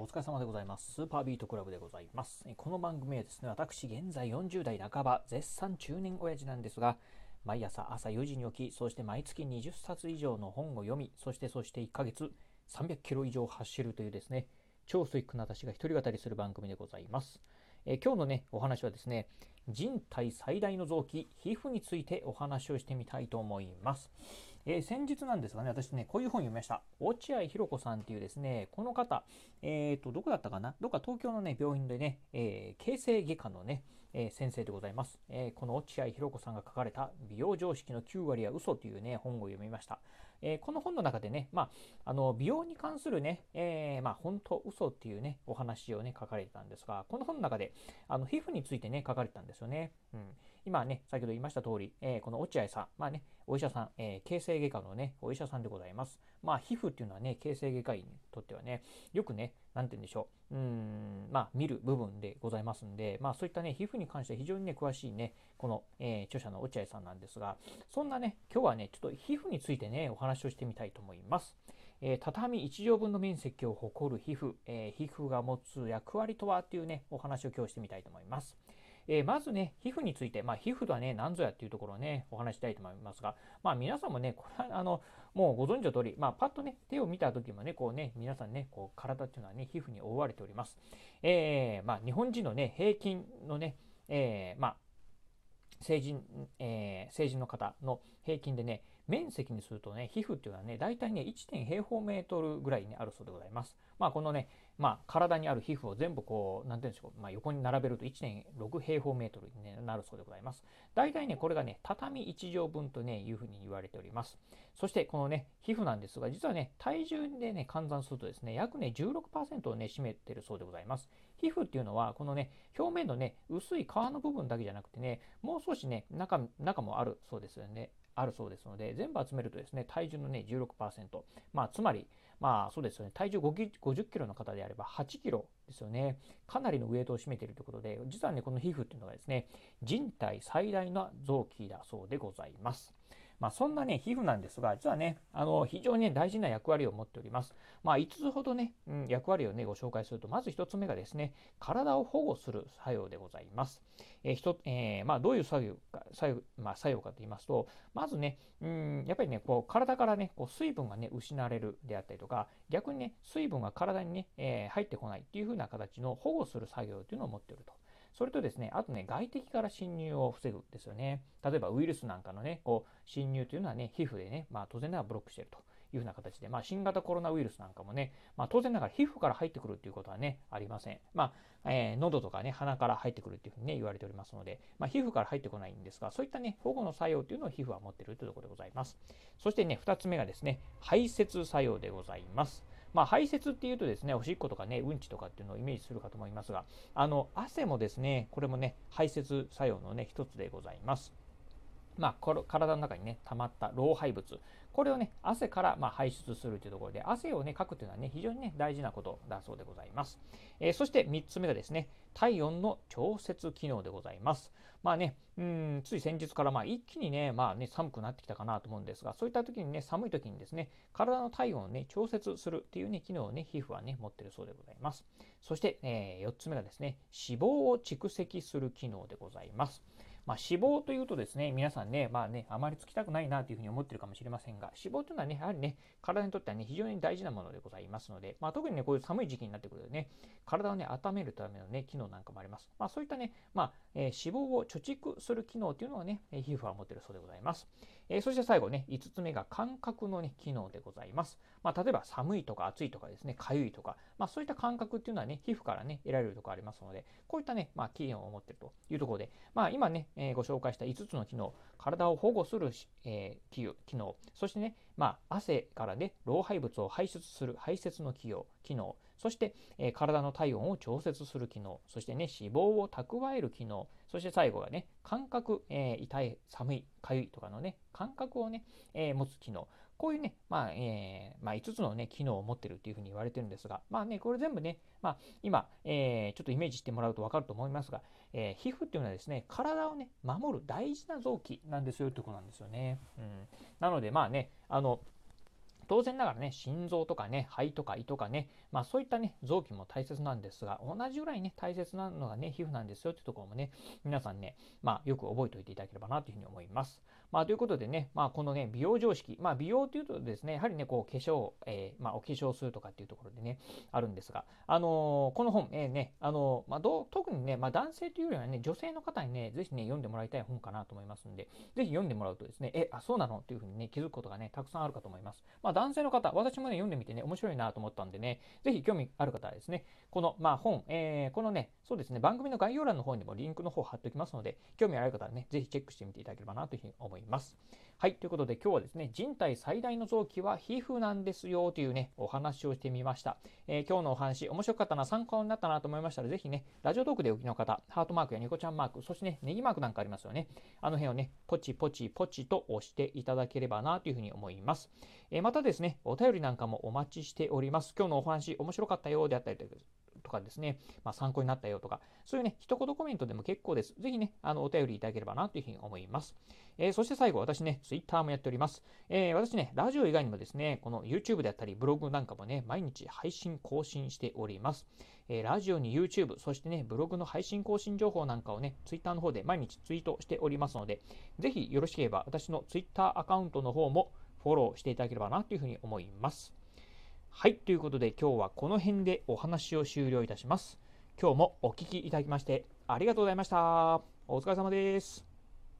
お疲れ様でございます。スーパービートクラブでございます。この番組はですね、私、現在40代半ば、絶賛中年親父なんですが、毎朝朝4時に起き、そして毎月20冊以上の本を読み、そしてそして1ヶ月300キロ以上走るというですね、超スイックな私が一人語りする番組でございます。え今日のね、お話はですね、人体最大の臓器、皮膚についてお話をしてみたいと思います。えー先日なんですがね、私ね、こういう本読みました。落合博子さんっていうですね、この方、えっ、と、どこだったかな？どっか東京のね、病院でね、えー形成外科のね、え先生でございます。えこの落合博子さんが書かれた美容常識の9割は嘘というね、本を読みました。えこの本の中でね、まあ、あの美容に関するね、えまあ、本当嘘っていうね、お話をね、書かれてたんですが、この本の中で、あの皮膚についてね、書かれてたんですよね。うん、今ね、先ほど言いました通り、えーこの落合さん、まあね、お医者さん、えー形成外科のね、お医者さんでございます。まあ、皮膚っていうのはね、形成外科医にとってはね、よくね、なんて言うんでしょう、うん、まあ、見る部分でございますんで、まあ、そういったね、皮膚に関して非常にね、詳しいね、この、えー著者の落合さんなんですが、そんなね、今日はね、ちょっと皮膚についてね、お話をしてみたいと思います。えー畳1畳分の面積を誇る皮膚、えー皮膚が持つ役割とはっていうね、お話を今日してみたいと思います。えーまずね、皮膚について、まあ、皮膚とはね、何ぞやっていうところをね、お話したいと思いますが、まあ、皆さんもね、これはあの、もうご存知の通り、まあ、パッとね、手を見た時もね、こうね、皆さんね、こう体っていうのはね、皮膚に覆われております。えーまあ、日本人のね、平均のね、えーまあ、成人、えー成人の方の平均でね、面積にするとね、皮膚っていうのはね、大体ね、1. 平方メートルぐらいにあるそうでございます。まあ、このね、まあ、体にある皮膚を全部こう、なんていうんでしょう、まあ、横に並べると1.6平方メートルに、なるそうでございます。大体ね、これがね、畳1畳分とね、いうふうに言われております。そして、このね、皮膚なんですが、実はね、体重でね、換算するとですね、約ね、16%をね、占めてるそうでございます。皮膚っていうのは、このね、表面のね、薄い皮の部分だけじゃなくてね、もう少しね、中、中もあるそうですよね。あるそうですので、全部集めるとですね、体重のね、16%。まあ、つまり、まあそうですよね、体重50キロの方であれば8キロですよね。かなりのウエイトを占めているということで、実はね、この皮膚っていうのがですね、人体最大の臓器だそうでございます。まあ、そんなね、皮膚なんですが、実はね、あの非常に、ね、大事な役割を持っております。まあ、5つほどね、うん、役割をね、ご紹介すると、まず1つ目がですね、体を保護する作用でございます。えーひとえーまあ、どういう作用か作用,、まあ、作用かと言いますと、まずね、うんやっぱりね、こう体からね、こう水分がね、失われるであったりとか、逆にね、水分が体にね、えー入ってこないっていう風な形の保護する作業というのを持っていると。それとですね、あとね、外敵から侵入を防ぐですよね。例えばウイルスなんかのね、こう侵入というのはね、皮膚でね、まあ当然ながらブロックしていると。いうふうな形で、まあ、新型コロナウイルスなんかもね、まあ、当然ながら皮膚から入ってくるっていうことはね、ありません。まあ、えー喉とかね、鼻から入ってくるっていうふうにね、言われておりますので、まあ、皮膚から入ってこないんですが、そういったね、保護の作用というのを皮膚は持っているというところでございます。そしてね、2つ目がですね、排泄作用でございます。まあ、排泄っていうとですね、おしっことかね、うんちとかっていうのをイメージするかと思いますが、あの、汗もですね、これもね、排泄作用のね、一つでございます。まあ、これ体の中にね、溜まった老廃物、これをね、汗からまあ排出するというところで、汗をね、かくというのはね、非常にね、大事なことだそうでございます。えーそして3つ目がですね、体温の調節機能でございます。まあね、うん、つい先日からまあ一気にね、まあね、寒くなってきたかなと思うんですが、そういった時にね、寒い時にですね、体の体温をね、調節するっていうね、機能をね、皮膚はね、持ってるそうでございます。そして、え4つ目がですね、脂肪を蓄積する機能でございます。まあ、脂肪というとですね、皆さんね、まあね、あまりつきたくないなというふうに思ってるかもしれませんが、脂肪というのはね、やはりね、体にとってはね、非常に大事なものでございますので、まあ、特にね、こういう寒い時期になってくるとね、体をね、温めるためのね、機能なんかもあります。まあ、そういったね、まあ、えー脂肪を貯蓄する機能というのをね、皮膚は持ってるそうでございます。えーそして最後ね、5つ目が感覚のね、機能でございます。まあ、例えば寒いとか暑いとかですね、痒いとか、まあ、そういった感覚っていうのはね、皮膚からね、得られるところありますので、こういったね、まあ、機能を持ってるというところで、まあ、今ね、えーご紹介した5つの機能、体を保護する、えー機機能、そしてね、まあ、汗からね、老廃物を排出する排泄の機能、機能、そして、えー体の体温を調節する機能、そしてね、脂肪を蓄える機能、そして最後がね、感覚、えー痛い、寒い、痒いとかのね、感覚をね、えー持つ機能。こういうね、まあ、えーまあ、5つのね、機能を持ってるっていうふうに言われてるんですが、まあね、これ全部ね、まあ、今、えーちょっとイメージしてもらうと分かると思いますが、えー皮膚っていうのはですね、体をね、守る大事な臓器なんですよってことなんですよね。うん。なので、まあね、あの、当然ながらね、心臓とかね、肺とか胃とかね、まあそういったね、臓器も大切なんですが、同じぐらいね、大切なのがね、皮膚なんですよってところもね、皆さんね、まあよく覚えておいていただければなというふうに思います。まあということでね、まあこのね、美容常識、まあ美容というとですね、やはりね、こう化粧、えー、まあお化粧するとかっていうところでね、あるんですが、あのー、この本、えー、ね、あの、まあど、特にね、まあ男性というよりはね、女性の方にね、ぜひね、読んでもらいたい本かなと思いますんで、ぜひ読んでもらうとですね、え、あ、そうなのっていうふうにね、気づくことがね、たくさんあるかと思います。まあ男性の方、私もね、読んでみてね、面白いなと思ったんでね、ぜひ興味ある方はですね、この、まあ、本、えー、このね、そうですね、番組の概要欄の方にもリンクの方貼っておきますので、興味ある方はね、ぜひチェックしてみていただければなというふうに思います。いますはい、ということで今日はですね、人体最大の臓器は皮膚なんですよというね、お話をしてみました。えー、今日のお話、面白かったな、参考になったなと思いましたら、ぜひね、ラジオトークでおきの方、ハートマークやニコちゃんマーク、そしてね、ネギマークなんかありますよね。あの辺をね、ポチポチポチと押していただければなというふうに思います。えー、またですね、お便りなんかもお待ちしております。今日のお話、面白かったよであったりとかとかですね、まあ、参考になったよとか、そういうね、一言コメントでも結構です。ぜひね、あの、お便りいただければなというふうに思います。えー、そして最後、私ね、Twitter もやっております。えー、私ね、ラジオ以外にもですね、この YouTube であったり、ブログなんかもね、毎日配信更新しております。えー、ラジオに YouTube、そしてね、ブログの配信更新情報なんかをね、Twitter の方で毎日ツイートしておりますので、ぜひよろしければ私の Twitter アカウントの方もフォローしていただければなというふうに思います。はい、ということで今日はこの辺でお話を終了いたします。今日もお聴きいただきましてありがとうございました。お疲れ様です。